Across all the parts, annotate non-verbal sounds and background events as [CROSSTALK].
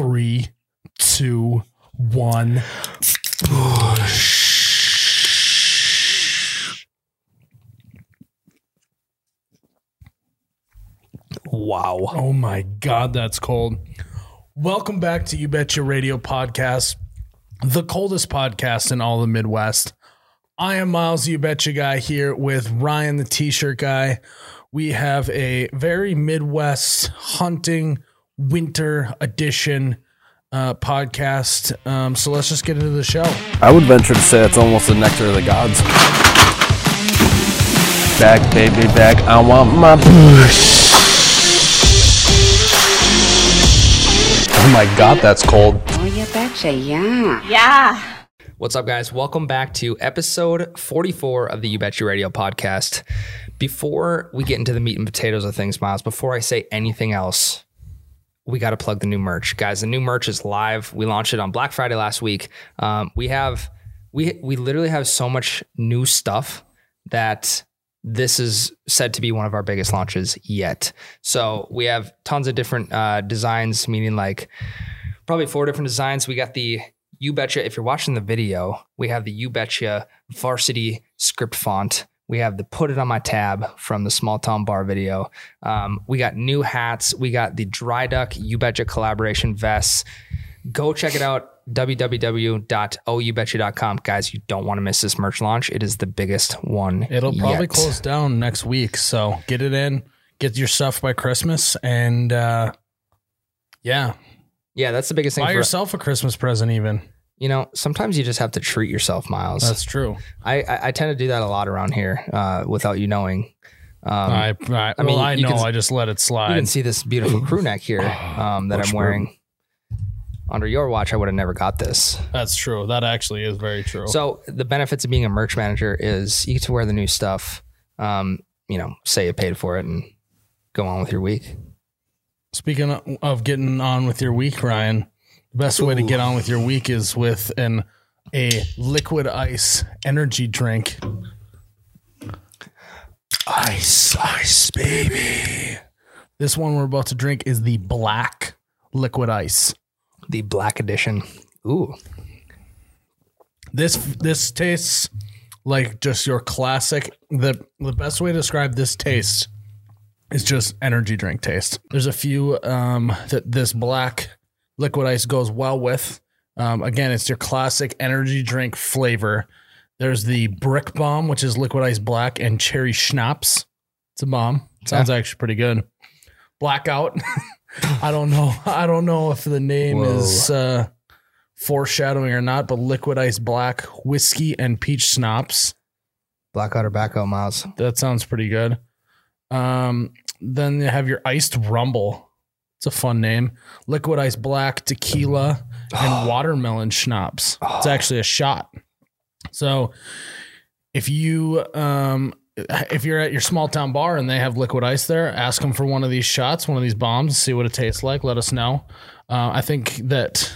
Three, two, one. Wow. Oh my God, that's cold. Welcome back to You Betcha Radio Podcast, the coldest podcast in all the Midwest. I am Miles, You Betcha guy, here with Ryan, the t shirt guy. We have a very Midwest hunting winter edition uh, podcast. Um, so let's just get into the show. I would venture to say it's almost the nectar of the gods. Back, baby, back. I want my push. Oh my god, that's cold. Oh, you betcha, yeah. Yeah. What's up, guys? Welcome back to episode 44 of the You Betcha Radio podcast. Before we get into the meat and potatoes of things, Miles, before I say anything else, we got to plug the new merch, guys. The new merch is live. We launched it on Black Friday last week. Um, we have we we literally have so much new stuff that this is said to be one of our biggest launches yet. So we have tons of different uh, designs, meaning like probably four different designs. We got the You Betcha. If you're watching the video, we have the You Betcha varsity script font. We have the Put It on My Tab from the Small Town Bar video. Um, we got new hats. We got the Dry Duck You Betcha collaboration vests. Go check it out. www.youbetcha.com. Guys, you don't want to miss this merch launch. It is the biggest one. It'll probably yet. close down next week. So get it in, get your stuff by Christmas, and uh, yeah, Yeah, that's the biggest thing. buy yourself a Christmas present, even. You know, sometimes you just have to treat yourself, Miles. That's true. I, I, I tend to do that a lot around here uh, without you knowing. Um, I, I, I mean, well, I know. can- I just let it slide. you can see this beautiful crew [SIGHS] neck here um, that I'm wearing. Under your watch, I would have never got this. That's true. That actually is very true. So the benefits of being a merch manager is you get to wear the new stuff. Um, you know, say you paid for it and go on with your week. Speaking of- of getting on with your week, Ryan, the best way to get on with your week is with an a liquid ice energy drink. Ice, ice, baby. This one we're about to drink is the black liquid ice. The black edition. Ooh, This this tastes like just your classic. the The best way to describe this taste is just energy drink taste. There's a few um, that this black liquid ice goes well with. Um, again, it's your classic energy drink flavor. There's the brick bomb, which is liquid ice black and cherry schnapps. It's a bomb. Sounds actually pretty good. Blackout. [LAUGHS] I don't know. I don't know if the name Whoa. is uh, foreshadowing or not, but liquid ice black whiskey and peach schnapps. blackout or backout, Miles. That sounds pretty good. Um, then you have your iced rumble. It's a fun name. Liquid ice black, tequila, and [GASPS] watermelon schnapps. It's actually a shot. So if you um if you're at your small town bar and they have liquid ice there, ask them for one of these shots, one of these bombs, see what it tastes like. Let us know. Uh, I think that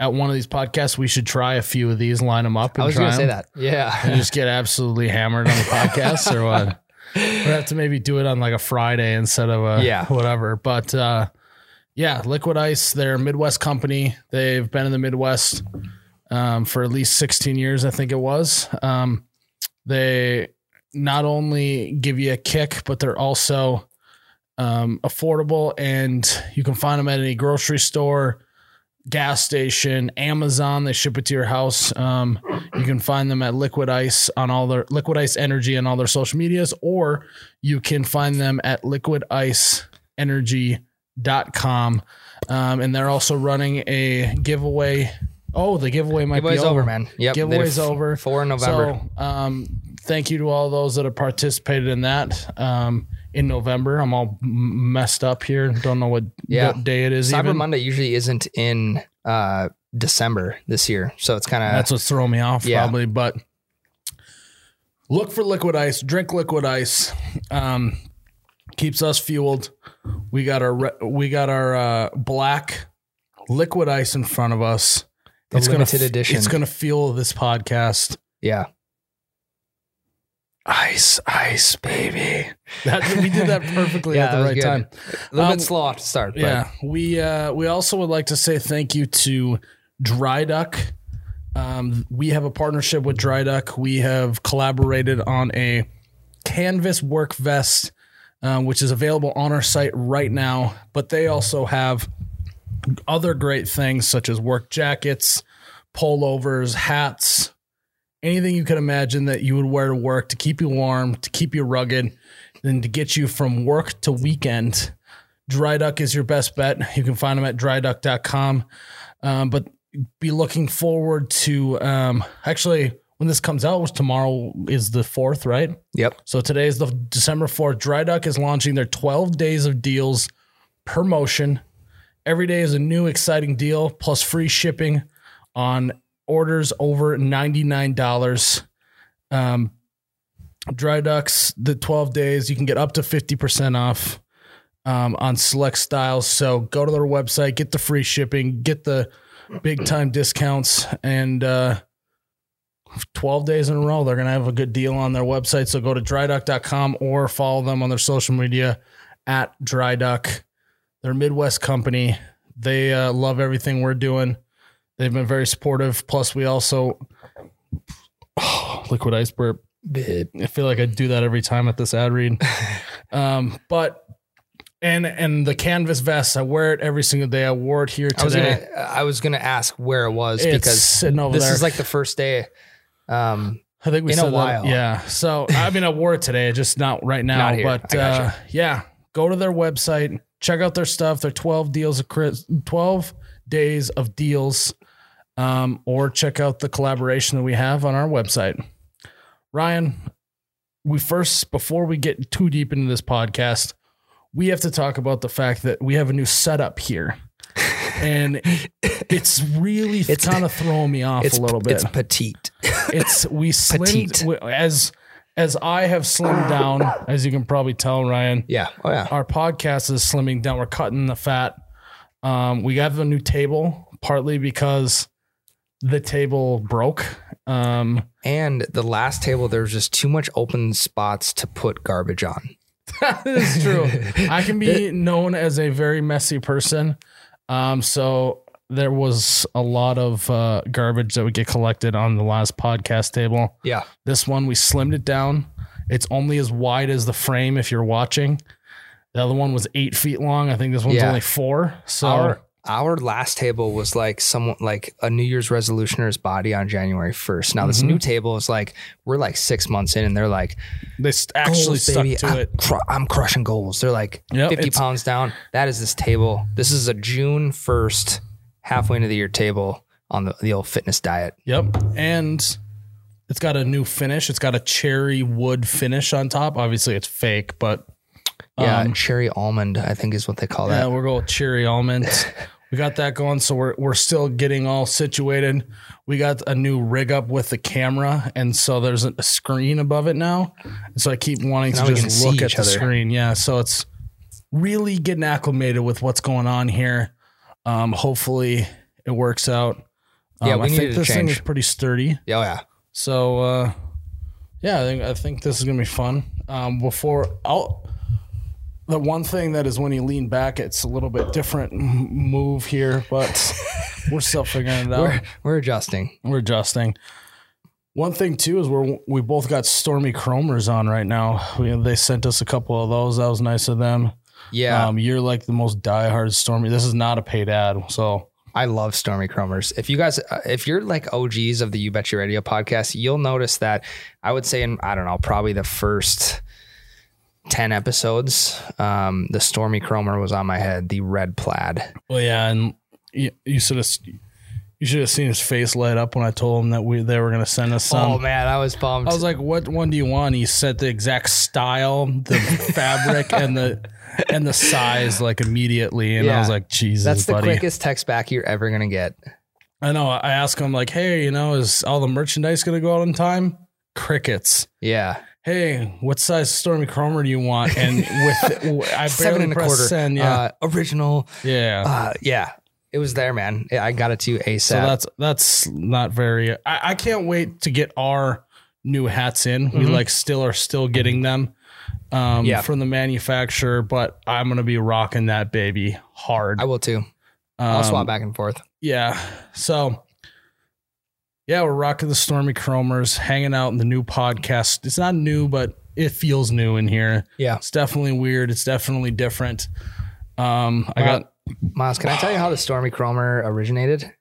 at one of these podcasts we should try a few of these, line them up. And I was going to say that. Yeah. and just get absolutely hammered on the [LAUGHS] podcast or what? We have to maybe do it on like a Friday instead of a Yeah. whatever. But uh, yeah, Liquid Ice, they're a Midwest company. They've been in the Midwest um, for at least 16 years, I think it was. Um, they not only give you a kick, but they're also um, affordable, and you can find them at any grocery store, gas station, Amazon. They ship it to your house. Um, you can find them at Liquid Ice on all their Liquid Ice Energy on all their social medias, or you can find them at liquidiceenergy.com. Um, and they're also running a giveaway. Oh, the giveaway might Giveaway's be over, man. Yep. Giveaway's f- over. Four in November. So, um, thank you to all those that have participated in that um, in November. I'm all messed up here. Don't know what, Yeah. what day it is. Cyber even. Monday usually isn't in uh, December this year. So it's kind of. That's what's throwing me off, Yeah. probably. But look for liquid ice. Drink liquid ice. Um, keeps us fueled. We got our we got our uh, black liquid ice in front of us. The it's limited gonna edition. It's gonna fuel this podcast. Yeah. Ice, ice, baby. [LAUGHS] That we did that perfectly Yeah, at the right good. time. A little Um, bit slow off to start. But Yeah, we uh, we also would like to say thank you to Dry Duck. Um, we have a partnership with Dry Duck. We have collaborated on a canvas work vest, um, which is available on our site right now. But they also have other great things such as work jackets, pullovers, hats, anything you can imagine that you would wear to work to keep you warm, to keep you rugged, and to get you from work to weekend. Dry Duck is your best bet. You can find them at dryduck.com. Um, but be looking forward to um, actually when this comes out, which tomorrow is the fourth, right? Yep. So today is the December 4th. Dry Duck is launching their 12 days of deals per motion. Every day is a new exciting deal plus free shipping on orders over $99. Um, Dry Ducks, the 12 days, you can get up to 50% off um, on select styles. So go to their website, get the free shipping, get the big time discounts, and uh, 12 days in a row, they're going to have a good deal on their website. So go to dryduck.com or follow them on their social media at dryduck. They're Midwest company. They uh, love everything we're doing. They've been very supportive. Plus, we also [SIGHS] liquid ice burp. I feel like I do that every time at this ad read. [LAUGHS] um, but and and the canvas vest, I wear it every single day. I wore it here I was today. gonna I was gonna ask where it was It's because sitting over this there. is like the first day. Um, I think we in a said that- while. Yeah. So I mean, I wore it today, just not right now. Not here. But I gotcha. uh, yeah, go to their website, check out their stuff. Their twelve deals of Chris, twelve days of deals, um, or check out the collaboration that we have on our website. Ryan, we first before we get too deep into this podcast, we have to talk about the fact that we have a new setup here. [LAUGHS] And it's really It's- kind of throwing me off a little bit It's petite. [LAUGHS] it's we slimmed Petite. as as I have slimmed down, as you can probably tell, Ryan. Yeah. Oh yeah. Our podcast is slimming down. We're cutting the fat. Um, we have a new table, partly because the table broke. Um, And the last table, there was just too much open spots to put garbage on. [LAUGHS] that is true. I can be [LAUGHS] known as a very messy person. Um, so there was a lot of uh, garbage that would get collected on the last podcast table. Yeah. This one we slimmed it down. It's only as wide as the frame if you're watching. The other one was eight feet long. I think this one's Yeah. only four. So Our our last table was like someone like a New Year's resolutioner's body on January first. Now this Mm-hmm. new table is like we're like six months in, and they're like they s- actually goals, stuck baby. to I'm, it. cru- I'm crushing goals. They're like Yep, 50 pounds down. That is this table. This is a June 1st, halfway into the year table on the, the old fitness diet. Yep. And it's got a new finish. It's got a cherry wood finish on top. Obviously, it's fake, but Yeah, Um, cherry almond, I think is what they call yeah, that. Yeah, we're going with cherry almond. [LAUGHS] we got that going. So we're, we're still getting all situated. We got a new rig up with the camera. And so there's a screen above it now. And so I keep wanting Now to just look at the other. screen. Yeah. So it's really getting acclimated with what's going on here. Um, hopefully it works out. Yeah, Um, we I think this thing is pretty sturdy. Oh, yeah. So uh, yeah, I think I think this is gonna be fun. Um, before I'll the one thing that is when you lean back, it's a little bit different move here, but we're still figuring it [LAUGHS] out. We're, we're adjusting. We're adjusting. One thing too is we're we both got Stormy Kromers on right now. We, they sent us a couple of those. That was nice of them. Yeah. Um, you're like the most diehard Stormy. This is not a paid ad, so I love Stormy Kromers. If you guys, uh, if you're like OGs of the You Betcha Radio podcast, you'll notice that I would say in, I don't know, probably the first 10 episodes, um, the Stormy Kromer was on my head, the red plaid. Well, yeah, and you, you should have you should have seen his face light up when I told him that we they were going to send us some. oh man, I was pumped. I was like, "What one do you want?" He said the exact style, the [LAUGHS] fabric, and the and the size like immediately, and I was like, "Jesus, That's the buddy." quickest text back you're ever going to get. I know. I asked him like, "Hey, you know, is all the merchandise going to go out in time?" Crickets. Yeah. Hey, what size Stormy Kromer do you want? And with [LAUGHS] I Seven and a quarter. send. Yeah, Uh, original. yeah. Uh, yeah. It was there, man. I got it to you ASAP. So that's that's not very. I, I can't wait to get our new hats in. We like still are still getting them um, Yeah. from the manufacturer, but I'm gonna be rocking that baby hard. I will too. I'll Um, swap back and forth. Yeah. So, yeah, we're rocking the Stormy Kromers, hanging out in the new podcast. It's not new, but it feels new in here. Yeah. It's definitely weird. It's definitely different. Um, I Well, got Miles, can I tell you how the Stormy Kromer originated?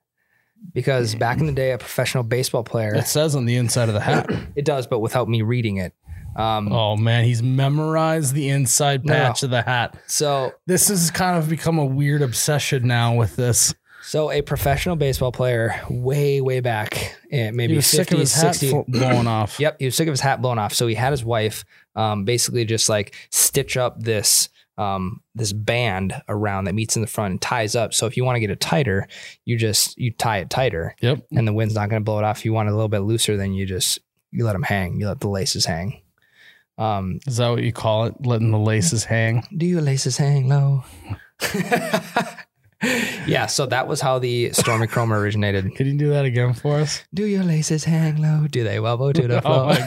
Because back in the day, a professional baseball player, it says on the inside of the hat. [CLEARS THROAT] it does, but without me reading it. Um, Oh man, he's memorized the inside No. patch of the hat. So, This has kind of become a weird obsession now with this. So a professional baseball player, way, way back, eh, He maybe was 50, sick of his 60, fl- blowing off. [CLEARS THROAT] Yep, he was sick of his hat blown off. So he had his wife um, basically just like stitch up this um, this band around that meets in the front and ties up. So if you want to get it tighter, you just you tie it tighter, Yep. and the wind's not going to blow it off. If you want it a little bit looser, then you just you let them hang. You let the laces hang. Um, Is that what you call it? Letting the laces hang? do your laces hang low? [LAUGHS] [LAUGHS] yeah, so that was how the Stormy Chrome originated. Could you do that again for us? Do your laces hang low? Do they wobble to the [LAUGHS] oh floor? Oh my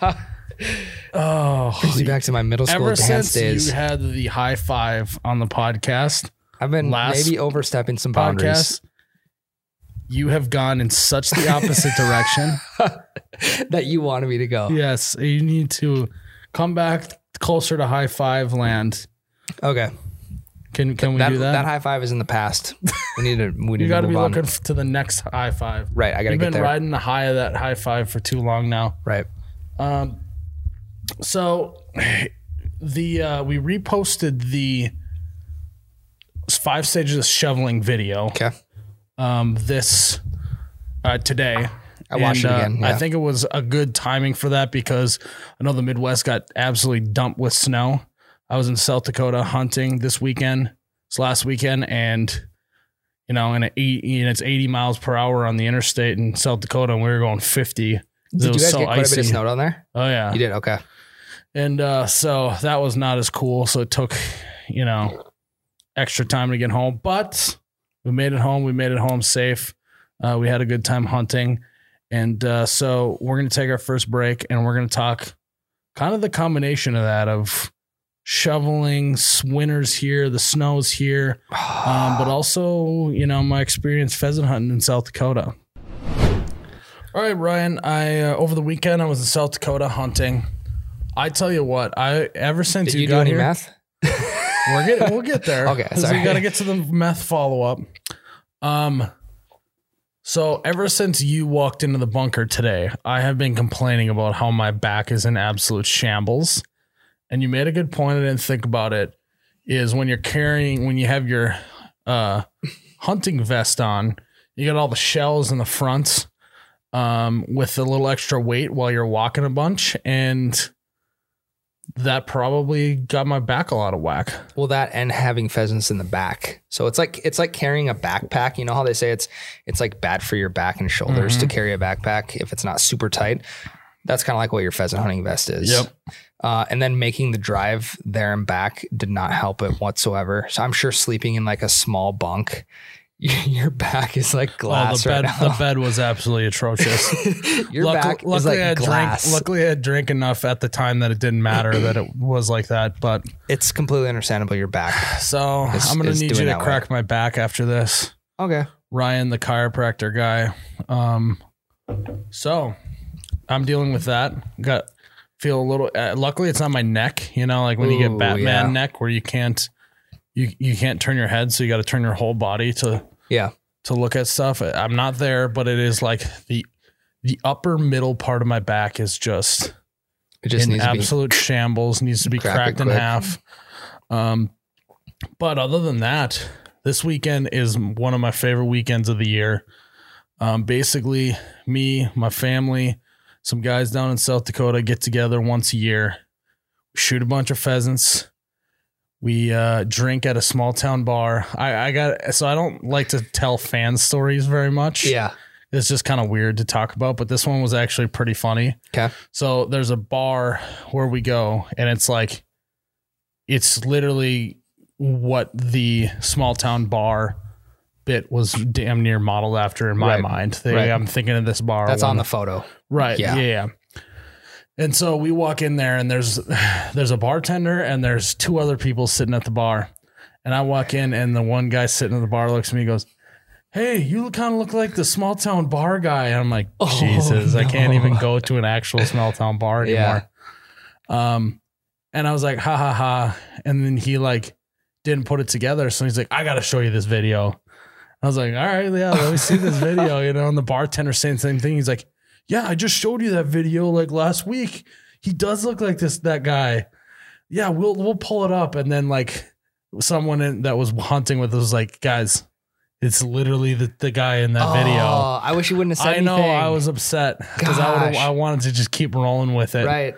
god. [LAUGHS] oh, Brings me back to my middle school ever dance since days. you had the high five on the podcast, I've been last maybe overstepping some boundaries. podcast, you have gone in such the opposite direction. [LAUGHS] that you wanted me to go. Yes, you need to come back closer to high five land. Okay. Can can we that, do that? That high five is in the past. We need to we [LAUGHS] need you got to be on. looking to the next high five. right, I got to You've get been there. riding the high of that high five for too long now. Right. Um, so [SIGHS] the uh, we reposted the five stages of shoveling video. Okay. Um, this uh, today. I watched And, it uh, I think it was a good timing for that because I know the Midwest got absolutely dumped with snow. I was in South Dakota hunting this weekend, this last weekend, and you know, and, it, and it's 80 miles per hour on the interstate in South Dakota, and we were going 50. It Did you guys so get quite a bit of snow down there? Oh yeah, You did. Okay. and uh, so that was not as cool. So it took, you know, extra time to get home. But we made it home. We made it home safe. Uh, we had a good time hunting. And uh, so we're going to take our first break and we're going to talk kind of the combination of that of shoveling, winters here, the snow's here, um, but also, you know, my experience pheasant hunting in South Dakota. All right, Ryan. I uh, over the weekend I was in South Dakota hunting. I tell you what, I ever since Did you, you do got any here, math? [LAUGHS] we're get, we'll get there. [LAUGHS] okay sorry. we got to get to the meth follow up. Um, so ever since you walked into the bunker today, I have been complaining about how my back is in absolute shambles. And you made a good point. I didn't think about it. Is when you're carrying when you have your uh hunting vest on, you got all the shells in the front um with a little extra weight while you're walking a bunch and that probably got my back a lot of whack. Well, that and having pheasants in the back. So it's like it's like carrying a backpack. You know how they say it's it's like bad for your back and shoulders Mm-hmm. to carry a backpack if it's not super tight. That's kind of like what your pheasant hunting vest is. Yep. Uh, and then making the drive there and back did not help it whatsoever. So I'm sure sleeping in like a small bunk, [LAUGHS] your back is like glass oh, the bed right the bed was absolutely atrocious. [LAUGHS] your Luck- back is luckily, like I had glass. Drank, luckily, I drank enough at the time that it didn't matter that it was like that. But it's completely understandable. Your back. [SIGHS] so Is- I'm gonna need you to that way. crack my back after this, Okay. Ryan, the chiropractor guy. Um, so I'm dealing with that. Got feel a little. Uh, luckily, it's on my neck. You know, like when you get Batman yeah. neck, where you can't you you can't turn your head, so you got to turn your whole body to Yeah. to look at stuff. I'm not there, but it is like the the upper middle part of my back is just It just in needs to be. absolute shambles. Needs to be Crack cracked in half. Um, but other than that, this weekend is one of my favorite weekends of the year. Um, basically, me, my family, some guys down in South Dakota get together once a year, shoot a bunch of pheasants. We uh, drink at a small town bar. I, I got so I don't like to tell fan stories very much. Yeah. It's just kind of weird to talk about, but this one was actually pretty funny. Okay. So there's a bar where we go, and it's like, it's literally what the small town bar bit was damn near modeled after in my Right. mind. They, Right. I'm thinking of this bar. That's on the photo. Right. yeah. Yeah. yeah. And so we walk in there and there's [SIGHS] there's a bartender and there's two other people sitting at the bar. And I walk in and the one guy sitting at the bar looks at me and goes, Hey, you kind of look like the small town bar guy. And I'm like, Jesus, I can't even go to an actual small town bar anymore. Um, and I was like, ha ha ha. And then he like didn't put it together. So he's like, I gotta show you this video. I was like, all right, yeah, let me see this [LAUGHS] video. You know, and the bartender saying the same thing. He's like, Yeah, I just showed you that video like last week. He does look like this that guy. Yeah, we'll we'll pull it up. And then like someone in, that was hunting with us was like, guys, it's literally the, the guy in that video. Oh, I wish you wouldn't have said I know anything. I was upset because I. I wanted to just keep rolling with it. right.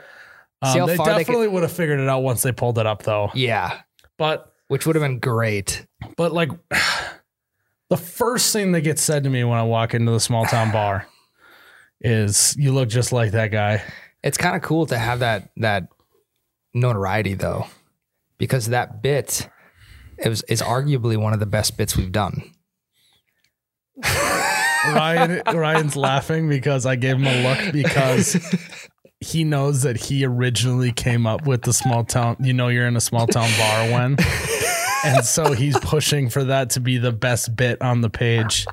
Um, they they could- definitely would have figured it out once they pulled it up though. Yeah, But which would have been great. but like [SIGHS] the first thing that gets said to me when I walk into the small town bar is you look just like that guy. It's kind of cool to have that that notoriety though, because that bit it was is arguably one of the best bits we've done. Ryan [LAUGHS] Ryan's laughing because I gave him a look because he knows that he originally came up with the small town. You know, you're in a small town bar when, [LAUGHS] and so he's pushing for that to be the best bit on the page.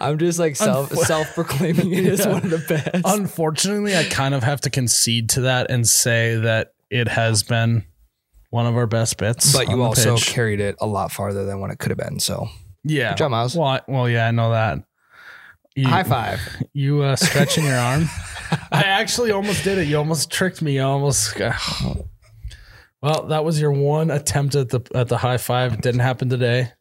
I'm just like self self proclaiming it as [LAUGHS] Yeah. one of the best. Unfortunately, I kind of have to concede to that and say that it has been one of our best bits. but you also page. carried it a lot farther than what it could have been. So yeah, Good job, Miles. Well, I- well, yeah, I know that. You, high five. You uh, stretching your arm. [LAUGHS] I actually almost did it. You almost tricked me. You almost. Well, that was your one attempt at the at the high five. It didn't happen today.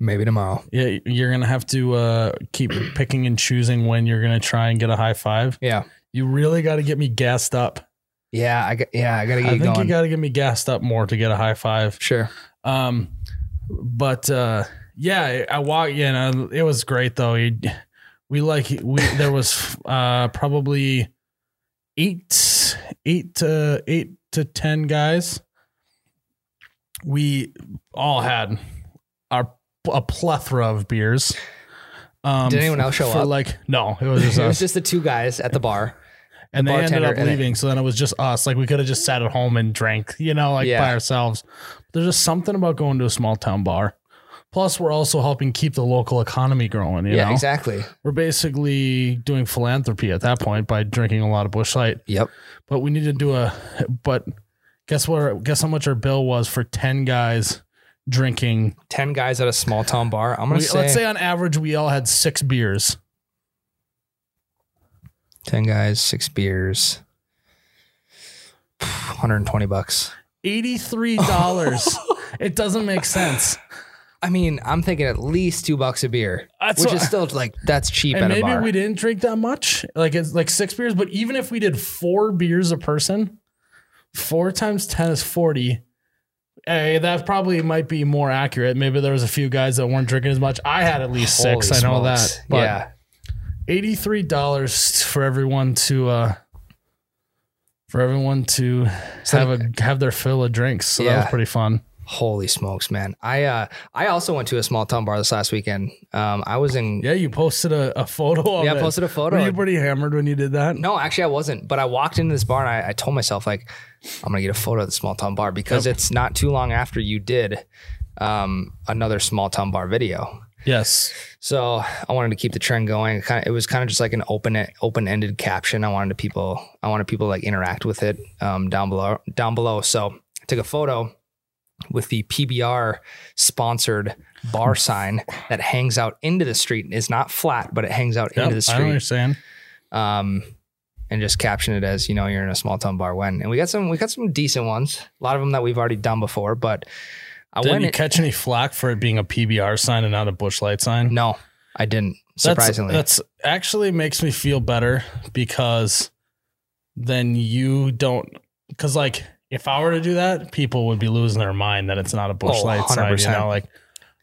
Maybe tomorrow. Yeah, you're gonna have to uh, keep picking and choosing when you're gonna try and get a high five. Yeah. You really got to get me gassed up. Yeah, I got, yeah, I gotta get I think going. you got to get me gassed up more to get a high five. sure. Um, but uh, yeah, I walk. You know, it was great though. He, we like we there was [LAUGHS] uh probably eight eight to eight to ten guys. We all had our a plethora of beers. Um, Did anyone else show for up? Like no, it was just [LAUGHS] it was us. just the two guys at the bar. and they ended up leaving. so then it was just us. Like we could have just sat at home and drank, you know, like Yeah. by ourselves. There's just something about going to a small town bar. Plus, we're also helping keep the local economy growing. You yeah, know, exactly. we're basically doing philanthropy at that point by drinking a lot of Busch Light. Yep. But we need to do a. But guess what? Guess how much our bill was for ten guys drinking. Ten guys at a small town bar. I'm gonna We, say, let's say on average we all had six beers. ten guys, six beers, 120 bucks. Eighty-three dollars. [LAUGHS] it doesn't make sense. I mean, I'm thinking at least two bucks a beer, That's which what- is still like that's cheap and maybe we didn't drink that much like it's like six beers but even if we did four beers a person four times 10 is 40 hey that probably might be more accurate. Maybe there was a few guys that weren't drinking as much. I had at least six Holy i know that but yeah, $83 for everyone to uh for everyone to have a have their fill of drinks. So that was pretty fun holy smokes, man! I uh, I also went to a small town bar this last weekend. Um, I was in. yeah you posted a, a photo of Yeah, I posted a photo. were you pretty hammered when you did that No, actually, I wasn't. But I walked into this bar and I, I told myself, like, I'm gonna get a photo of the small town bar because it's not too long after you did um, another small town bar video. yes So I wanted to keep the trend going. Kind of, it was kind of just like an open open ended caption. I wanted to people I wanted people to like interact with it um, down below down below. So I took a photo with the PBR sponsored bar sign that hangs out into the street. and is not flat, but it hangs out Yep, into the i know what you're street. saying Um, and just caption it as you know you're in a small town bar when. And we got some we got some decent ones. A lot of them that we've already done before, but I didn't you in- catch any flack for it being a PBR sign and not a Busch light sign? no, I didn't. That's- Surprisingly, that's, actually makes me feel better because then you don't. Because like, if I were to do that, people would be losing their mind that it's not a Busch Oh, light sign. You know, like,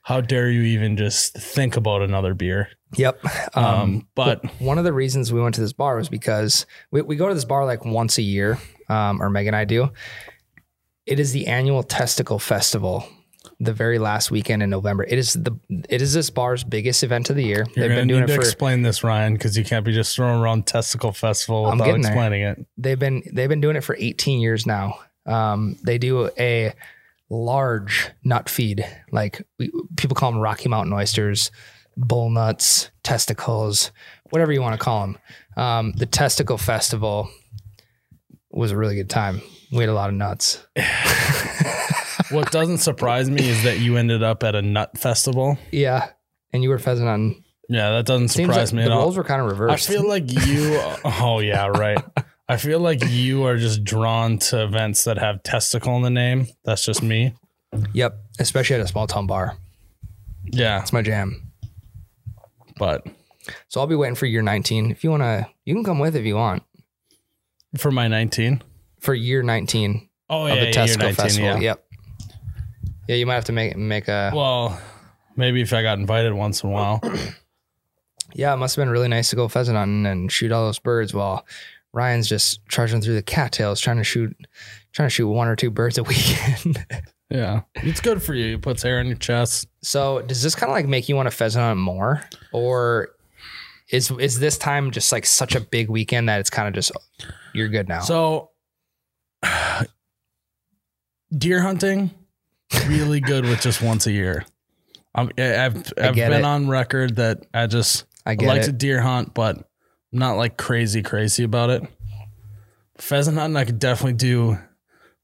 how dare you even just think about another beer? Yep. Um, Um, but one of the reasons we went to this bar was because we, we go to this bar like once a year, um, or Meg and I do. It is the annual testicle festival the very last weekend in November. It is the it is this bar's biggest event of the year. You're They've been doing need it to for explain this, Ryan, because you can't be just throwing around testicle festival without getting there. explaining it. they've been they've been doing it for 18 years now. Um, they do a large nut feed, like we, people call them Rocky Mountain oysters, bull nuts, testicles, whatever you want to call them. Um, the testicle festival was a really good time. We had a lot of nuts. [LAUGHS] What doesn't surprise me is that you ended up at a nut festival. Yeah, and you were pheasant on. Yeah, that doesn't surprise like me the at all. roles were kind of reversed. I feel like you. Oh yeah, right. [LAUGHS] I feel like you are just drawn to events that have testicle in the name. That's just me. yep, especially at a small town bar. Yeah, It's my jam. but So I'll be waiting for year 19. If you want to, you can come with if you want for my 19. for year 19 Oh of yeah, the yeah, Testicle you're 19, Festival. yeah. Yep. Yeah, you might have to make make a. Well, maybe if I got invited once in a while. [CLEARS THROAT] yeah, it must have been really nice to go pheasant hunting and shoot all those birds while Ryan's just trudging through the cattails trying to shoot, trying to shoot one or two birds a [LAUGHS] weekend. Yeah, it's good for you. It puts air in your chest. so does this kind of like make you want to pheasant hunt more, or is is this time just like such a big weekend that it's kind of just you're good now? So, [SIGHS] deer hunting, really good with just once a year. I'm, I've I I've get been it. on record that I just I I like it. to deer hunt, but not like crazy crazy about it. Pheasant hunting, I could definitely do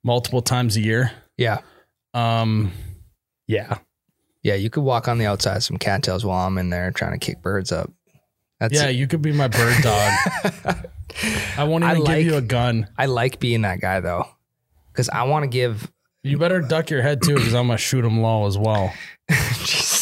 multiple times a year. yeah, Um, yeah, yeah, you could walk on the outside of some cattails while I'm in there trying to kick birds up. That's yeah, you could be my bird dog. [LAUGHS] I won't I like- give you a gun. I like being that guy though, because I want to give. You better duck your head too, because I'm gonna shoot them low as well. [LAUGHS] Jesus.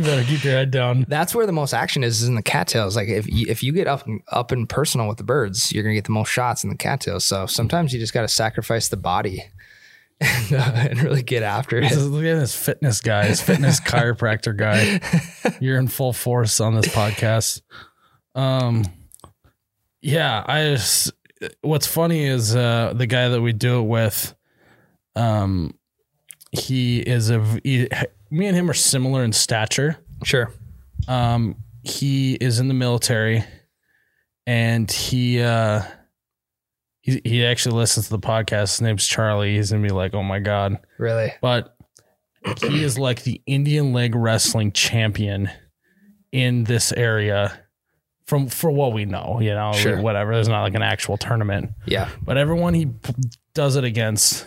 You better keep your head down. That's where the most action is, is in the cattails. Like if you, if you get up up and personal with the birds, you're gonna get the most shots in the cattails. So sometimes you just got to sacrifice the body [LAUGHS] and, uh, and really get after it. Look at this fitness guy, this fitness [LAUGHS] chiropractor guy. You're in full force on this podcast. Um, yeah, I. Just, what's funny is uh, the guy that we do it with. Um, he is a. He, me and him are similar in stature. Sure. Um, he is in the military, and he uh, he he actually listens to the podcast. His name's Charlie. He's gonna be like, "Oh my god." Really. but he is like the Indian leg wrestling champion in this area from for what we know, you know, Sure. whatever. There's not like an actual tournament, Yeah. but everyone he does it against,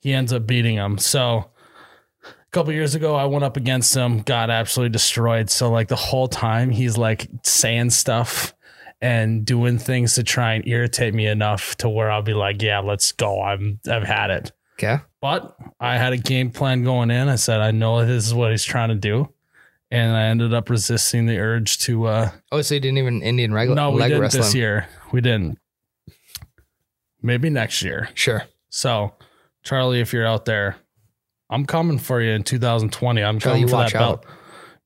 he ends up beating them. So couple years ago, I went up against him, got absolutely destroyed. So like the whole time, he's like saying stuff and doing things to try and irritate me enough to where I'll be like, "Yeah, let's go. I'm I've had it." Okay. But I had a game plan going in. I said, I know this is what he's trying to do. And I ended up resisting the urge to uh Oh, so you didn't even Indian regular? no, we leg didn't wrestling? this year. We didn't. Maybe next year. Sure. So, Charlie, if you're out there, I'm coming for you in 2020. I'm coming for that belt.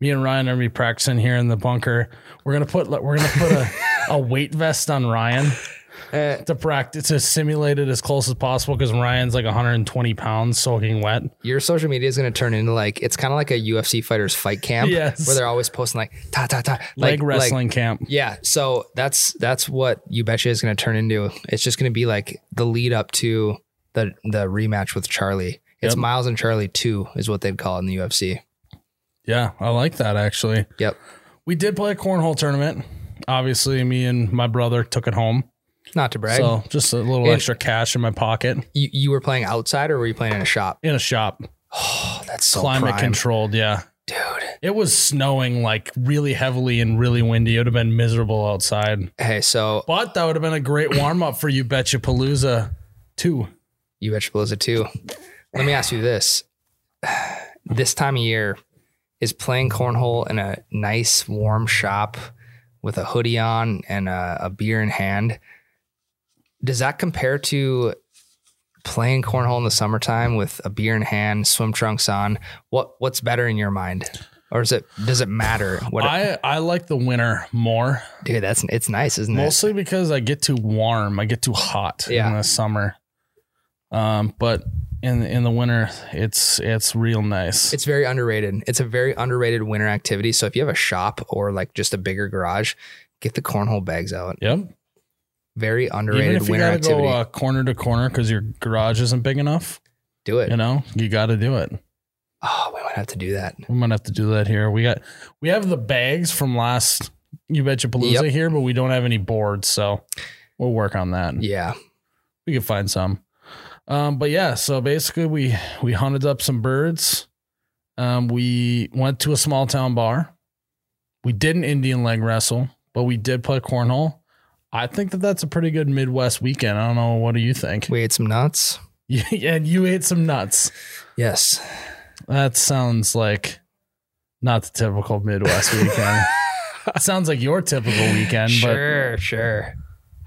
Me and Ryan are gonna be practicing here in the bunker. We're gonna put we're gonna put a, [LAUGHS] a weight vest on Ryan Uh, to practice to simulate it as close as possible because Ryan's like 120 pounds soaking wet. your social media is going to turn into like it's kind of like a UFC fighter's fight camp, Yes. where they're always posting like ta ta ta like, Leg like- wrestling camp. Yeah, so that's that's what you betcha is going to turn into. It's just going to be like the lead up to the the rematch with Charlie. It's Yep. Miles and Charlie two is what they'd call it in the UFC. Yeah, I like that actually. Yep, We did play a cornhole tournament. Obviously, me and my brother took it home. not to brag. So just a little And- extra cash in my pocket you you were playing outside or were you playing in a shop? in a shop, Oh, that's so climate prime. controlled. Yeah. dude. It was snowing like really heavily and really windy. It would have been miserable outside. Hey, so But that would have been a great warm up for you, Betcha Palooza 2. you betcha Palooza two. Let me ask you this: This time of year, is playing cornhole in a nice warm shop with a hoodie on and a, a beer in hand? Does that compare to playing cornhole in the summertime with a beer in hand, swim trunks on? What what's better in your mind? Or is it does it matter? What I, I like the winter more, dude, that's it's nice, isn't it? mostly because I get too warm. I get too hot Yeah. in the summer. Um, but in in the winter, it's it's real nice. It's very underrated. It's a very underrated winter activity. So if you have a shop or like just a bigger garage, get the cornhole bags out. yep. Very Even underrated if you winter gotta activity. go uh, corner to corner because your garage isn't big enough, Do it. you know, you got to do it. Oh, we might have to do that. We might have to do that here. We got we have the bags from last You Betcha Palooza Yep. here, but we don't have any boards, so we'll work on that. Yeah. We can find some. Um, but yeah, so basically we we hunted up some birds. Um, we went to a small town bar. We did an Indian leg wrestle, but we did play cornhole. I think that that's a pretty good Midwest weekend. I don't know. What do you think? We ate some nuts. [LAUGHS] yeah, and you ate some nuts. Yes. That sounds like not the typical Midwest weekend. [LAUGHS] sounds like your typical weekend, Sure, sure.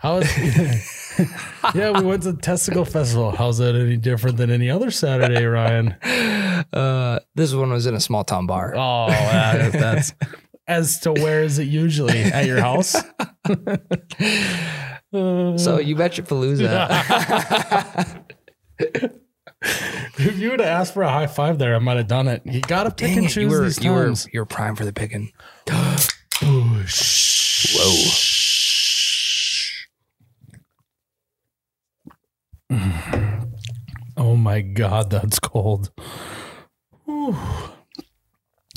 But how is [LAUGHS] Yeah, we went to the Testicle Festival. How's that any different than any other Saturday, Ryan? Uh, this one was in a small town bar. Oh, [LAUGHS] that- that's [LAUGHS] as to where is it usually at your house? So you betcha Palooza. if you would have asked for a high five there, I might have done it. You gotta pick Dang and it, choose you were these you were you were prime for the picking. [GASPS] Whoa. [SIGHS] Oh my god, that's cold. Whew.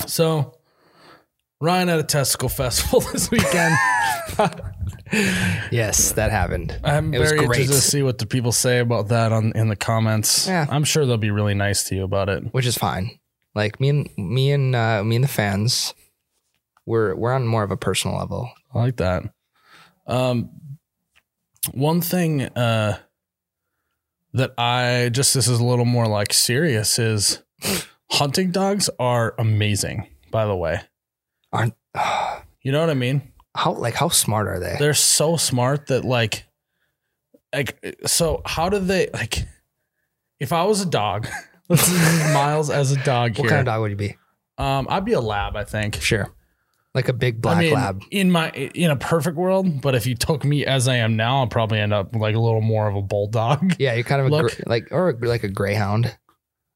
So, Ryan at a testicle festival [LAUGHS] this weekend. Yes, that happened. I'm It very interested to see what the people say about that on in the comments. Yeah. I'm sure they'll be really nice to you about it. which is fine. Like me and me and uh, me and the fans, we're we're on more of a personal level. I like that. Um, one thing uh, that I just this is a little more like serious is hunting dogs are amazing. By the way, Aren't [SIGHS] you know what I mean? how like how smart are they? They're so smart that like, like so. How do they like? If I was a dog, let's [LAUGHS] use Miles as a dog what here. kind of dog would you be? Um, I'd be a lab. I think. Sure, like a big black I mean, lab. in my in a perfect world, but if you took me as I am now, I'll probably end up like a little more of a bulldog. Yeah, you're kind of Look. gr- like or like a greyhound.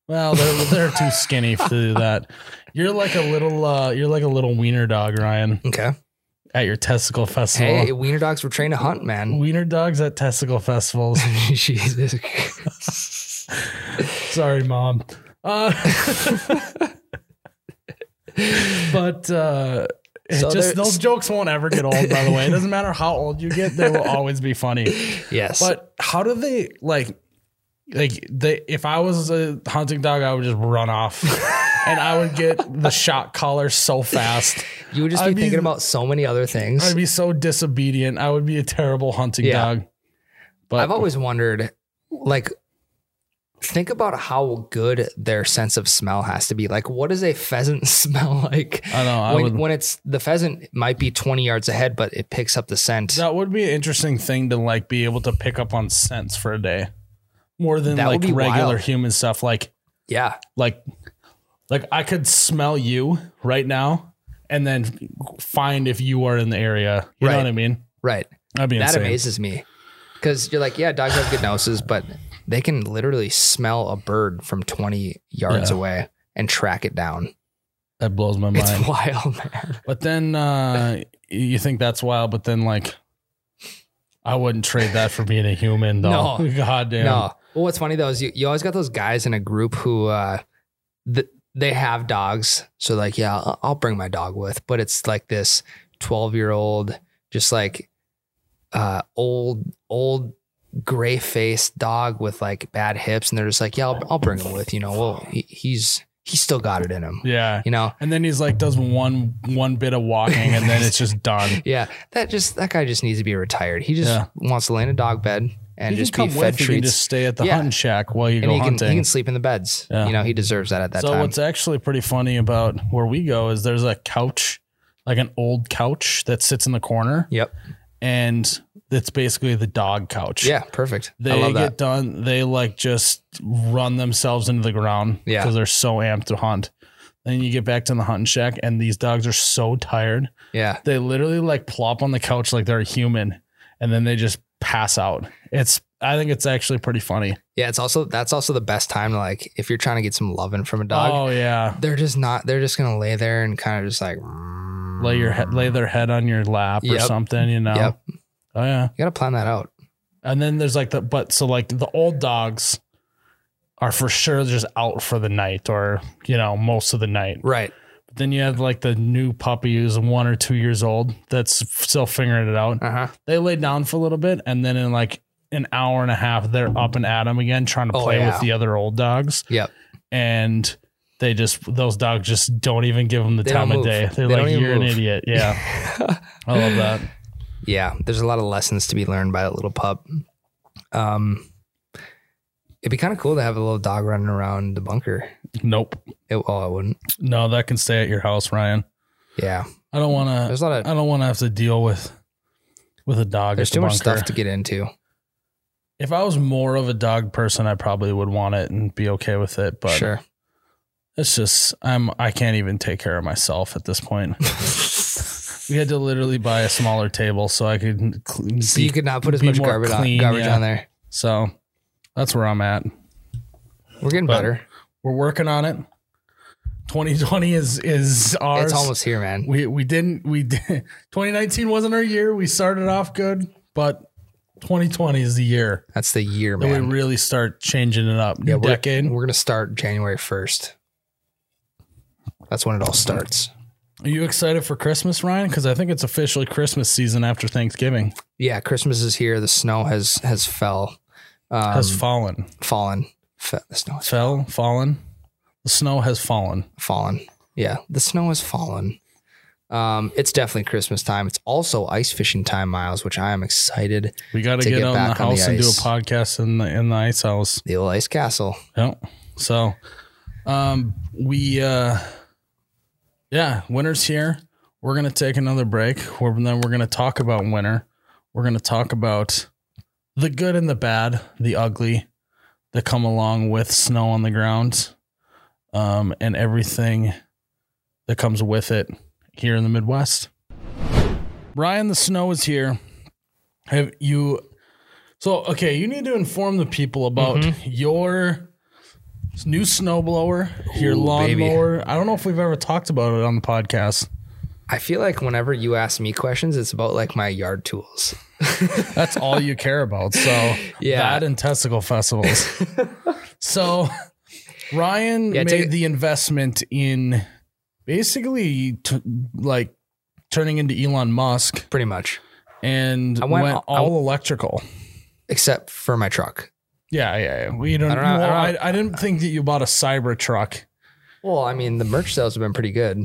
Well, they're they're too skinny to do that. You're like a little uh you're like a little wiener dog, Ryan, Okay. at your testicle festival. Hey, wiener dogs were trained to hunt, man. Wiener dogs at testicle festivals. [LAUGHS] Jesus. [LAUGHS] Sorry, mom. Uh, [LAUGHS] but uh So just those jokes won't ever get old, by the way. It doesn't matter how old you get, they will [LAUGHS] always be funny. yes. But how do they like like they if I was a hunting dog, I would just run off. [LAUGHS] and I would get the shot collar so fast. you would just be I'd be- thinking about so many other things. I'd be so disobedient. I would be a terrible hunting Yeah. dog. But I've always wondered, like, think about how good their sense of smell has to be. Like, what does a pheasant [LAUGHS] smell like? I know I when, would when it's the pheasant might be 20 yards ahead, but it picks up the scent. that would be an interesting thing to like be able to pick up on scents for a day. More than That like regular wild. human stuff. Like yeah. like like I could smell you right now and then find if you are in the area. You know Right. what I mean? Right. That'd be That insane. amazes me. Because you're like, yeah, dogs have good noses, but they can literally smell a bird from 20 yards Yeah. away and track it down. That blows my It's mind. [LAUGHS] wild, man. But then uh, you think that's wild, but then like I wouldn't trade that for being a human though. [LAUGHS] No. [LAUGHS] God damn. No. Well, what's funny though is you, you always got those guys in a group who uh, th- they have dogs. So like, yeah, I'll, I'll bring my dog with, but it's like this 12 year old, just like uh, old, old gray faced dog with like bad hips. And they're just like, yeah, I'll, I'll bring him with, you know, well, he, he's, he's still got it in him, Yeah. you know? And then he's like does one one bit of walking and then it's just [LAUGHS] done. Yeah. That just, that guy just needs to be retired. He just Yeah. wants to lay in a dog bed and He just be fed with, he can treats. just stay at the Yeah. hunting shack while you and go he can, hunting. he can sleep in the beds. Yeah. You know, he deserves that at that so time. what's actually pretty funny about where we go is there's a couch, like an old couch that sits in the corner, Yep. and it's basically the dog couch. Yeah, perfect. They I love get done. They like just run themselves into the ground Yeah. because they're so amped to hunt. Then you get back to the hunting shack, and these dogs are so tired. Yeah. They literally like plop on the couch like they're a human, and then they just pass out. It's I think it's actually pretty funny. Yeah, it's also that's also the best time to like if you're trying to get some loving from a dog. Oh yeah, They're just not. They're just gonna lay there and kind of just like. lay your head, lay their head on your lap or something. You know. Yep. Oh yeah. You gotta plan that out. And then there's like the but so like the old dogs are for sure just out for the night or you know most of the night. Right. But then you have like the new puppy who's one or two years old that's still figuring it out. Uh huh. They lay down for a little bit and then in like an hour and a half they're up and at 'em again trying to Oh, play yeah. with the other old dogs Yep. and they just those dogs just don't even give them the They time of day. They're They like you're an idiot. Yeah. [LAUGHS] I love that. Yeah. There's a lot of lessons to be learned by a little pup. Um, it'd be kind of cool to have a little dog running around the bunker. Nope. It, oh, I wouldn't. No, that can stay at your house, Ryan. Yeah. I don't want There's to. a lot of I don't want to have to deal with with a dog. there's too much stuff to get into. If I was more of a dog person, I probably would want it and be okay with it. But sure. it's just I'm. I can't even take care of myself at this point. [LAUGHS] we had to literally buy a smaller table so I could. Cl- So be- you could not put as much more garbage clean, on, garbage yeah. on there. So that's where I'm at. We're getting But better. We're working on it. 2020 is is ours. It's almost here, man. we we didn't we did, [LAUGHS] 2019 wasn't our year. We started off good, but 2020 is the year That's the year, that we really start changing it up. New yeah, we're, decade. We're gonna start January first. That's when it all starts. Are you excited for Christmas, Ryan? Because I think it's officially Christmas season after Thanksgiving Yeah, Christmas is here. The snow has has fell, um, has fallen, fallen. Fe- the snow has fell, fallen. The snow has fallen. fallen. Yeah, the snow has fallen. Um, it's definitely Christmas time. It's also ice fishing time, Miles, which I am excited. We got to get, get out in the on the house and do a podcast in the in the ice house. The old ice castle. Yep. So, um, we, uh, yeah, winter's here. We're gonna take another break. We're, then we're gonna talk about winter. We're gonna talk about the good and the bad, the ugly that come along with snow on the ground, um, and everything that comes with it here in the Midwest. Ryan, the snow is here. Have you? So okay, you need to inform the people about your new snowblower, your Ooh, baby. lawnmower. I don't know if we've ever talked about it on the podcast. I feel like whenever you ask me questions, it's about like my yard tools. [LAUGHS] That's all you care about. So Yeah. that and testicle festivals. [LAUGHS] so Ryan Yeah, made the investment in basically t- like turning into Elon Musk Pretty much, and I went, went- I- all electrical. except for my truck. Yeah, yeah. yeah. We don't. I don't know- I don't I, I didn't think that you bought a cyber truck. Well, I mean, the merch sales have been pretty good.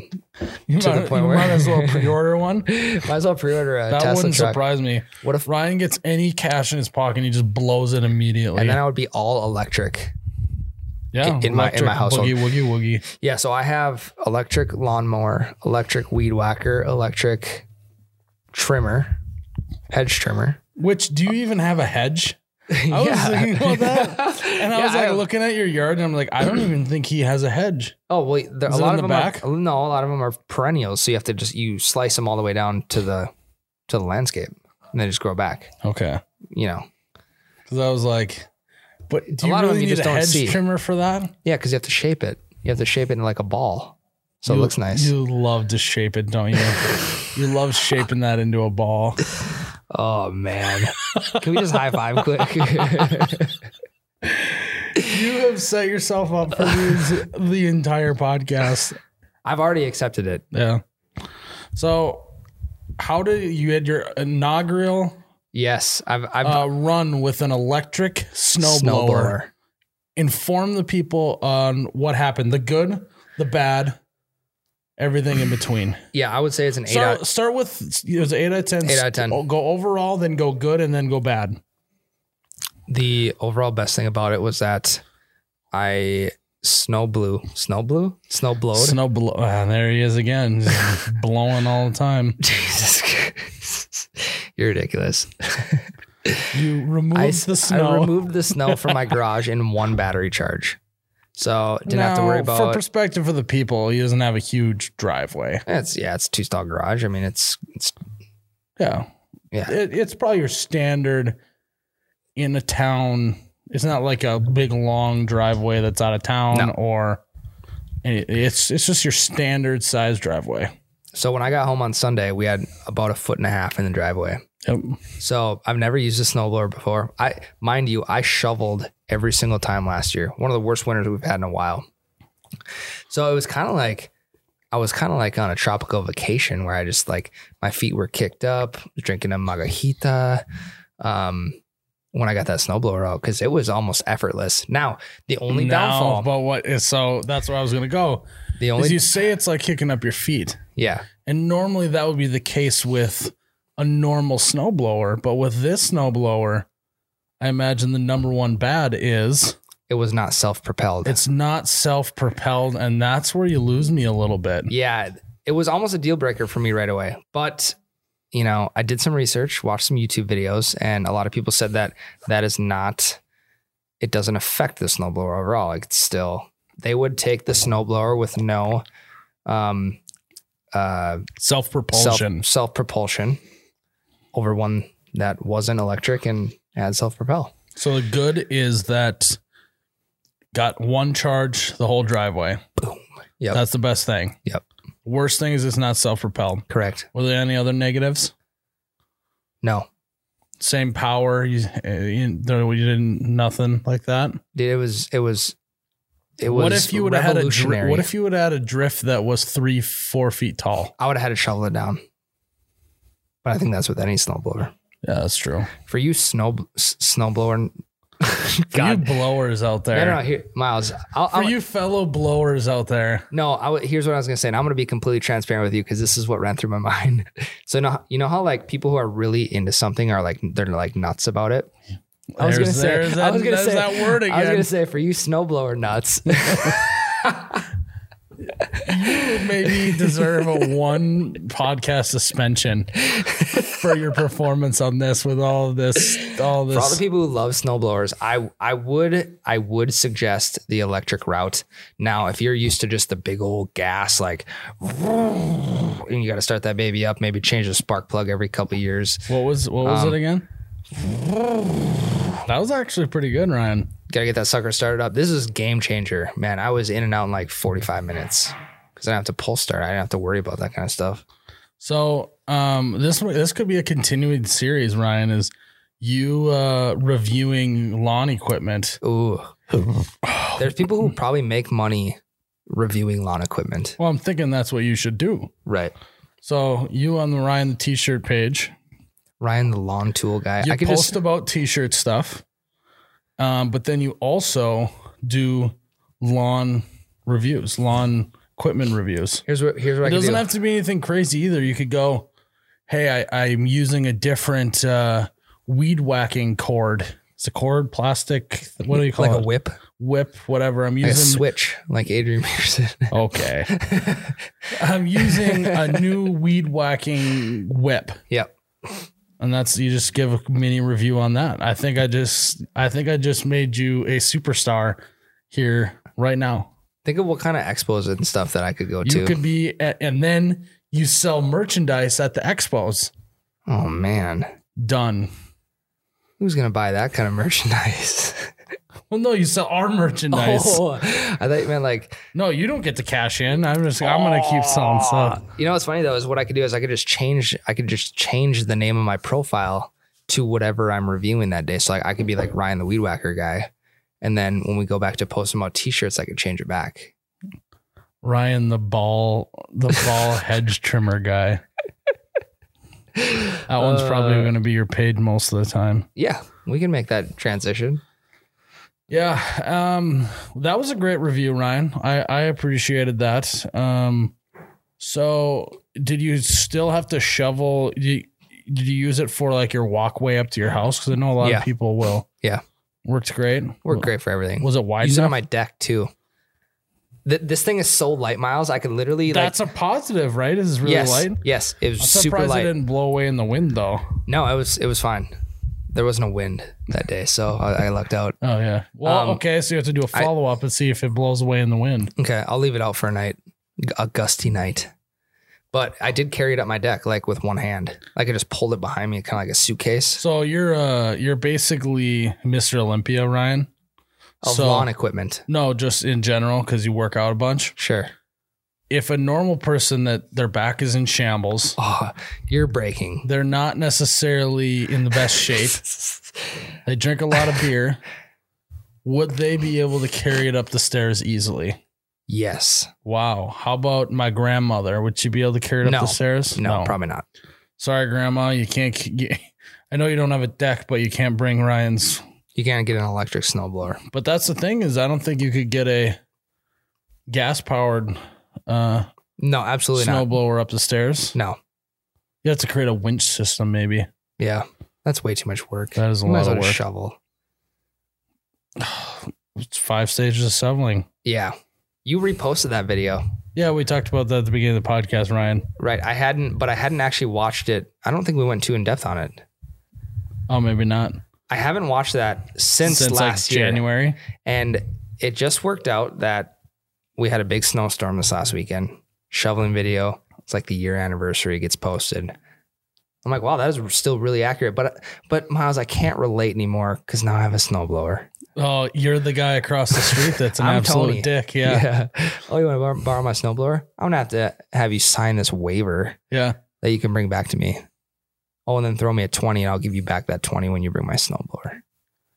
You To the might, point you where- might as well pre-order one. [LAUGHS] Might as well pre-order a That Tesla wouldn't truck. surprise me. What if? If Ryan gets any cash in his pocket, and he just blows it immediately. And then I would be all electric. yeah, in my- in my household. boogie woogie woogie. Yeah, so I have electric lawnmower, electric weed whacker, electric trimmer, hedge trimmer. Which do you even have a hedge? [LAUGHS] [LAUGHS] I was Yeah. thinking about that, and I Yeah, was like I looking at your yard, and I'm like, I don't even think he has a hedge. Oh wait, there, a lot in of the them back? are no, a lot of them are perennials. So you have to just you slice them all the way down to the to the landscape, and they just grow back. Okay, You know, because I was like, but do A you lot of them really you need just a don't hedge see. trimmer for that? yeah, because you have to shape it. You have to shape it in like a ball, so You- it looks nice. You love to shape it, don't you? [LAUGHS] you love shaping that into a ball. Oh man, can we just high five quick? You have set yourself up for these, the entire podcast. I've already accepted it. Yeah. So, how did you had your inaugural Yes, I've I've uh, run with an electric snowblower? Inform the people on what happened, the good, the bad, everything in between. Yeah, I would say it's an eight Start, out. start with it was eight out of ten. Eight out of 10. Oh, Go overall, then go good, and then go bad. The overall best thing about it was that I snow blew, snow blew, snow blowed. Snow blow. Ah, there he is again, [LAUGHS] blowing all the time. Jesus, Christ. you're ridiculous. You [LAUGHS] removed I, the I removed the snow from my [LAUGHS] garage in one battery charge, so didn't have to worry about. For perspective for the people, he doesn't have a huge driveway. it's yeah, it's two stall garage. I mean, it's it's Yeah, yeah, it, it's probably your standard in a town. It's not like a big long driveway that's out of town No. or any- it's it's just your standard size driveway. So when I got home on Sunday, we had about a foot and a half in the driveway. Yep. So I've never used a snowblower before. I mind you, I shoveled every single time last year. One of the worst winters we've had in a while. So it was kind of like I was kind of like on a tropical vacation where I just like my feet were kicked up, drinking a margarita. Um, when I got that snowblower out, because it was almost effortless. Now the only Now, downfall, but what is so that's where I was gonna go. the Is only you say it's like kicking up your feet. yeah, And normally that would be the case with a normal snowblower, but with this snowblower, I imagine the number one bad is it was not self propelled. it's not self-propelled, and that's where you lose me a little bit. Yeah, it was almost a deal breaker for me right away. But, you know, I did some research, watched some YouTube videos, and a lot of people said that that is not, it doesn't affect the snowblower overall. Like it's still, they would take the snowblower with no um, uh, self Self-propulsion. self propulsion over one that wasn't electric and had self propel. so the good is that got one charge the whole driveway. Boom. Yep. That's the best thing. Yep. Worst thing is it's not self-propelled. Correct. Were there any other negatives? No, Same power. You, you, you didn't nothing like that. Dude, it was, it was, it was what if you would have had a dri- what if you would have had a drift that was three four feet tall? I would have had to shovel it down. But I think that's with any snowblower. Yeah, that's true. For you snow snowblower, [LAUGHS] For you God, blowers out there, no, no, no, here, Miles. I'll, for I'll, you fellow blowers out there, no, I, w- here's what I was gonna say, and I'm gonna be completely transparent with you because this is what ran through my [LAUGHS] mind. So, no, you know how like people who are really into something are like they're like nuts about it. I was gonna say, there's I was gonna say that word again. I was gonna say for you snowblower nuts. [LAUGHS] [LAUGHS] you maybe deserve a one podcast suspension for your performance on this with all of this, all this For all the people who love snowblowers, I I would I would suggest the electric route. Now, if you're used to just the big old gas, like, and you got to start that baby up, maybe change the spark plug every couple of years. What was what was Um, it again? That was actually pretty good, Ryan. Got to get that sucker started up. This is game changer, man. I was in and out in like 45 minutes because I didn't have to pull start. I didn't have to worry about that kind of stuff. So um, this this could be a continuing series. Ryan is you uh, reviewing lawn equipment. Ooh, there's people who probably make money reviewing lawn equipment. Well, I'm thinking that's what you should do. Right. So you on the Ryan the T-shirt page, Ryan, the lawn tool guy. you I could post just about T-shirt stuff, um, but then you also do lawn reviews, lawn equipment reviews. here's what here's what It I can doesn't do. have to be anything crazy either. You could go, hey, I, I'm using a different uh, weed whacking cord. It's a cord, plastic. What do you call like it? Like a whip, Whip, whatever. I'm like a using. switch, like Adrian Peterson. [LAUGHS] okay. [LAUGHS] I'm using a new weed whacking whip. yep. And that's you just give a mini review on that. I think I just I think I just made you a superstar here right now. Think of what kind of expos and stuff that I could go You to. You could be at, and then you sell merchandise at the expos. oh man, Done. who's gonna buy that kind of [LAUGHS] merchandise? Well, no, you sell our merchandise. oh, I thought you meant like. No, you don't get to cash in. I'm just I'm gonna keep selling stuff. You know what's funny though is what I could do is I could just change. I could just change the name of my profile to whatever I'm reviewing that day. So like I could be like Ryan the Weed Whacker guy, and then when we go back to posting about T-shirts, I could change it back. Ryan the ball the ball [LAUGHS] hedge trimmer guy. That one's probably Uh, going to be your paid most of the time. Yeah, we can make that transition. Yeah, um, that was a great review, Ryan. I I appreciated that. Um, so did you still have to shovel? Did you, did you use it for like your walkway up to your house? Because I know a lot Yeah. of people will. Yeah. worked great. Worked great for everything. Was it wide Use it on my deck too. Th- this thing is so light, Miles. I could literally like. That's a positive, right? Is really yes, light. yes, it was I'm super light. it didn't blow away in the wind, though. No, it was it was fine. There wasn't a wind that day, so I, I lucked out. Oh yeah. Well, Um, okay. So you have to do a follow up and see if it blows away in the wind. Okay, I'll leave it out for a night, a gusty night. But I did carry it up my deck like with one hand. Like I just pulled it behind me, kind of like a suitcase So you're uh you're basically Mr. Olympia, Ryan. of so, lawn equipment. No, just in general because you work out a bunch. Sure. If a normal person that their back is in shambles, Oh, you're breaking. they're not necessarily in the best shape. [LAUGHS] They drink a lot of beer. Would they be able to carry it up the stairs easily? Yes. Wow. How about my grandmother? Would she be able to carry it up the stairs? No, probably not. Sorry, grandma. You can't. You, I know you don't have a deck, but you can't bring Ryan's. You can't get an electric snowblower. But that's the thing is, I don't think you could get a gas powered uh, No, absolutely not. snowblower up the stairs. No. You have to create a winch system, maybe. Yeah. That's way too much work. That is a You lot of work. shovel. [SIGHS] It's five stages of shoveling. Yeah. You reposted that video. Yeah, we talked about that at the beginning of the podcast, Ryan. Right. I hadn't, but I hadn't actually watched it. I don't think we went too in depth on it. Oh, maybe not. I haven't watched that since, Since last like year. January. And it just worked out that we had a big snowstorm this last weekend. Shoveling video. It's like the year anniversary gets posted. I'm like, wow, that is still really accurate. But but Miles, I can't relate anymore because now I have a snowblower. Oh, you're the guy across the street that's an [LAUGHS] absolute Tony. dick. Yeah. Yeah. Oh, you want to borrow, borrow my snowblower? I'm gonna have to have you sign this waiver Yeah. that you can bring back to me. Oh, and then throw me a 20 and I'll give you back that 20 when you bring my snowblower.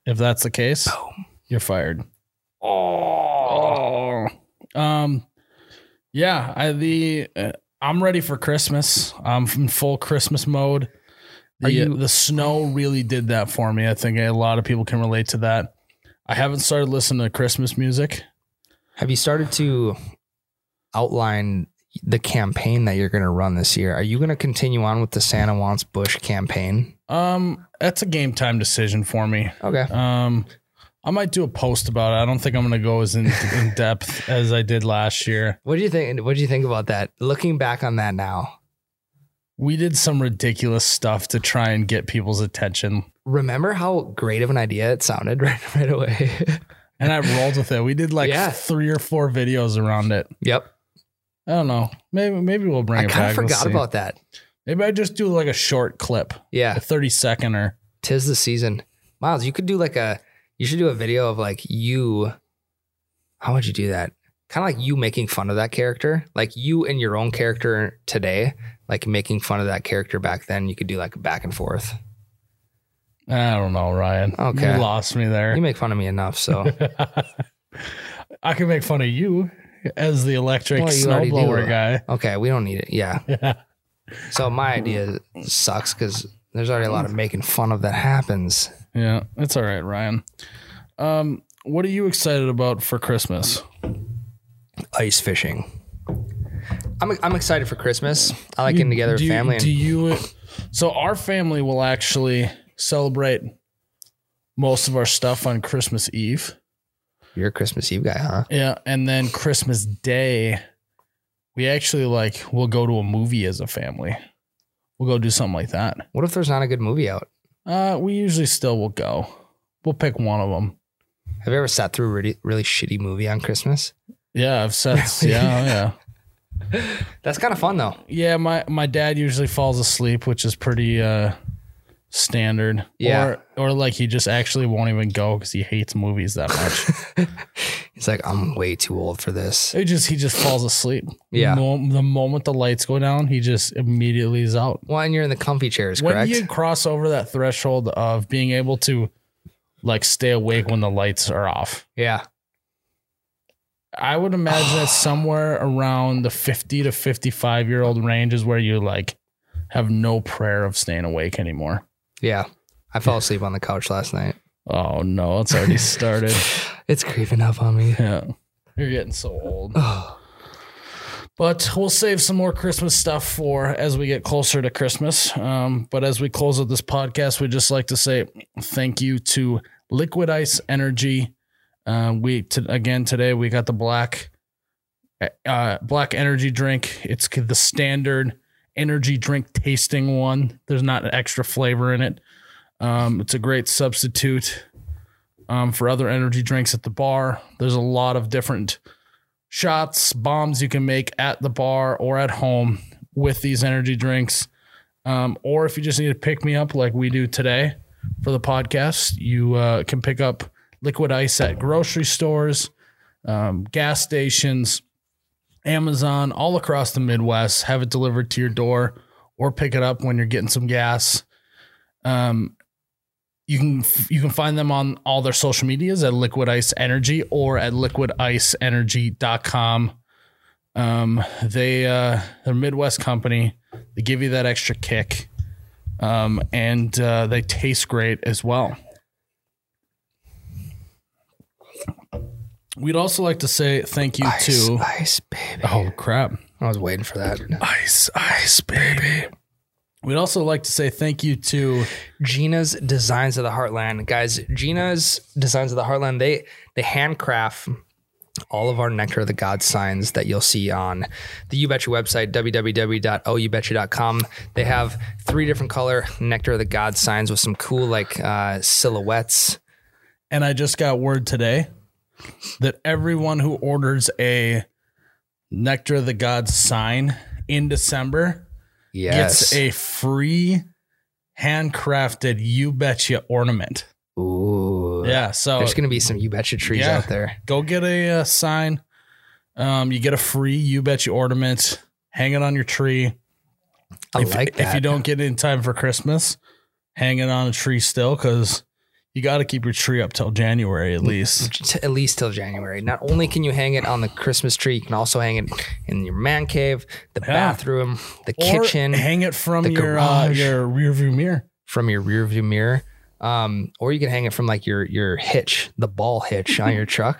If that's the case, Boom. you're fired. Oh. Um, yeah, I the uh, I'm ready for Christmas. I'm in full Christmas mode. The, Are you- the snow really did that for me. I think a lot of people can relate to that. I haven't started listening to Christmas music. Have you started to outline the campaign that you're going to run this year? Are you going to continue on with the Santa Wants Busch campaign? Um, that's a game time decision for me. Okay. Um, I might do a post about it. I don't think I'm going to go as in, in depth as I did last year. What do you think? What do you think about that? Looking back on that now, We did some ridiculous stuff to try and get people's attention, remember how great of an idea it sounded [LAUGHS] right, right away? and I rolled with it. We did like Yeah. three or four videos around it. yep. I don't know. Maybe maybe we'll bring I it kind back. of We'll forgot about that. Maybe I just do like a short clip, Yeah. a 30 second or Tis the season. Miles, you could do like a, you should do a video of like you. How would you do that? Kind of like you making fun of that character, like you and your own character today, like making fun of that character back then. You could do like a back and forth. I don't know, Ryan. Okay. You lost me there. You make fun of me enough, so [LAUGHS] I can make fun of you as the electric Well, snowblower guy. okay, we don't need it. Yeah. Yeah. [LAUGHS] So my idea sucks because there's already a lot of making fun of that happens. Yeah, it's all right, Ryan. Um, what are you excited about for Christmas? Ice fishing. I'm I'm excited for Christmas. I like getting together with you, family. Do you? So our family will actually celebrate most of our stuff on Christmas Eve. you're a Christmas Eve guy, huh? Yeah, and then Christmas Day, we actually like we'll go to a movie as a family. We'll go do something like that. What if there's not a good movie out? Uh, we usually still will go. We'll pick one of them. Have you ever sat through a really really shitty movie on Christmas? Yeah, I've said [LAUGHS] yeah, yeah. That's kind of fun though. Yeah, my my dad usually falls asleep, which is pretty uh standard. Yeah. Or or like he just actually won't even go because he hates movies that much. [LAUGHS] He's like, I'm way too old for this. he just he just falls asleep. Yeah. The, mo- the moment the lights go down, he just immediately is out. Well, and you're in the comfy chairs, When correct? you cross over that threshold of being able to like stay awake when the lights are off, yeah. I would imagine it's [SIGHS] somewhere around the 50 to 55 year old range is where you like have no prayer of staying awake anymore. Yeah. I fell asleep on the couch last night. Oh no, it's already [LAUGHS] started. It's creeping up on me. yeah. You're getting so old. Oh, [SIGHS] But we'll save some more Christmas stuff for as we get closer to Christmas. Um, but as we close out this podcast, we'd just like to say thank you to Liquid Ice Energy. Uh, we t- again today we got the black uh, black energy drink. It's the standard energy drink tasting one. There's not an extra flavor in it. Um, it's a great substitute um, for other energy drinks at the bar. There's a lot of different shots, bombs you can make at the bar or at home. with these energy drinks. Um, or if you just need to pick me up like we do today for the podcast, you uh, can pick up liquid ice at grocery stores, um, gas stations, Amazon, all across the Midwest. Have it delivered to your door or pick it up when you're getting some gas. Um, you can you can find them on all their social medias at Liquid Ice Energy or at liquidiceenergy.com. Um, they uh, they're a Midwest company. They give you that extra kick, um, and uh, they taste great as well. We'd also like to say thank you Ice, to. ice, baby. Oh crap! I was waiting for that. Ice, ice, baby. We'd also like to say thank you to Gina's Designs of the Heartland, guys. Gina's Designs of the Heartland. They they handcraft all of our Nectar of the God signs that you'll see on the You Betcha website, www.youbetcha.com. They have three different color Nectar of the God signs with some cool like uh, silhouettes. And I just got word today that everyone who orders a Nectar of the Gods sign in December Yes. gets a free handcrafted You Betcha ornament. Ooh. Yeah. So There's gonna be some You Betcha trees Yeah. out there. go get a, uh sign. Um, you get a free You Betcha ornament. Hang it on your tree. I if, like that. if you don't get it in time for Christmas, hang it on a tree still because you got to keep your tree up till January at least. at least till January. Not only can you hang it on the Christmas tree, you can also hang it in your man cave, the bathroom, the Or kitchen, hang it from the your uh, garage. your rear view mirror. from your rear view mirror. Um, or you can hang it from like your your hitch, the ball hitch on your truck.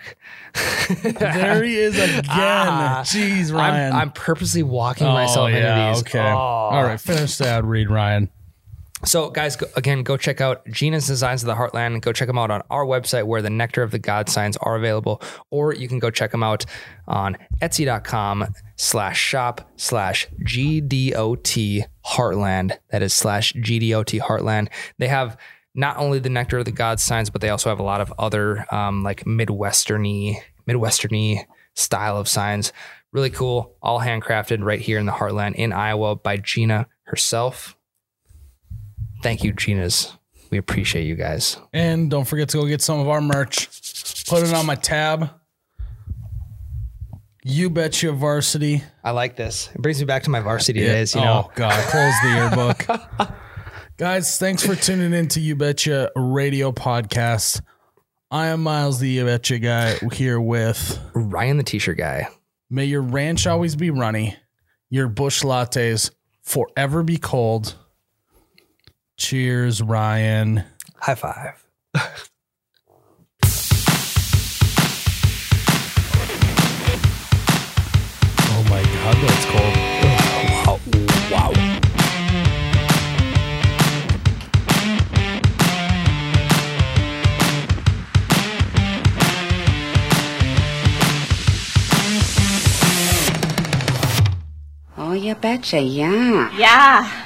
[LAUGHS] There he is [LAUGHS] again. Ah, Jeez, I'm, Ryan. I'm purposely walking myself into these. Okay. Oh. All right. Finish that read, Ryan. So, guys, go, again, go check out Gina's Designs of the Heartland. Go check them out on our website where the Nectar of the God signs are available, or you can go check them out on Etsy.com slash shop slash GDOT Heartland. That is slash GDOT Heartland. They have not only the Nectar of the God signs, but they also have a lot of other um, like Midwesterny, Midwesterny style of signs. Really cool, all handcrafted right here in the Heartland in Iowa by Gina herself thank you, Gina's. We appreciate you guys. And don't forget to go get some of our merch. Put it on my tab. You betcha varsity. I like this. It brings me back to my varsity days, you oh know. God, close the yearbook. [LAUGHS] Guys, thanks for tuning in to You Betcha Radio Podcast. I am Miles, the You Betcha guy, here with Ryan the t-shirt guy. May your ranch always be runny, your Busch lattes forever be cold. Cheers, Ryan. High five. Oh my God, that's cold. Wow. Wow. Oh, you betcha, yeah. Yeah.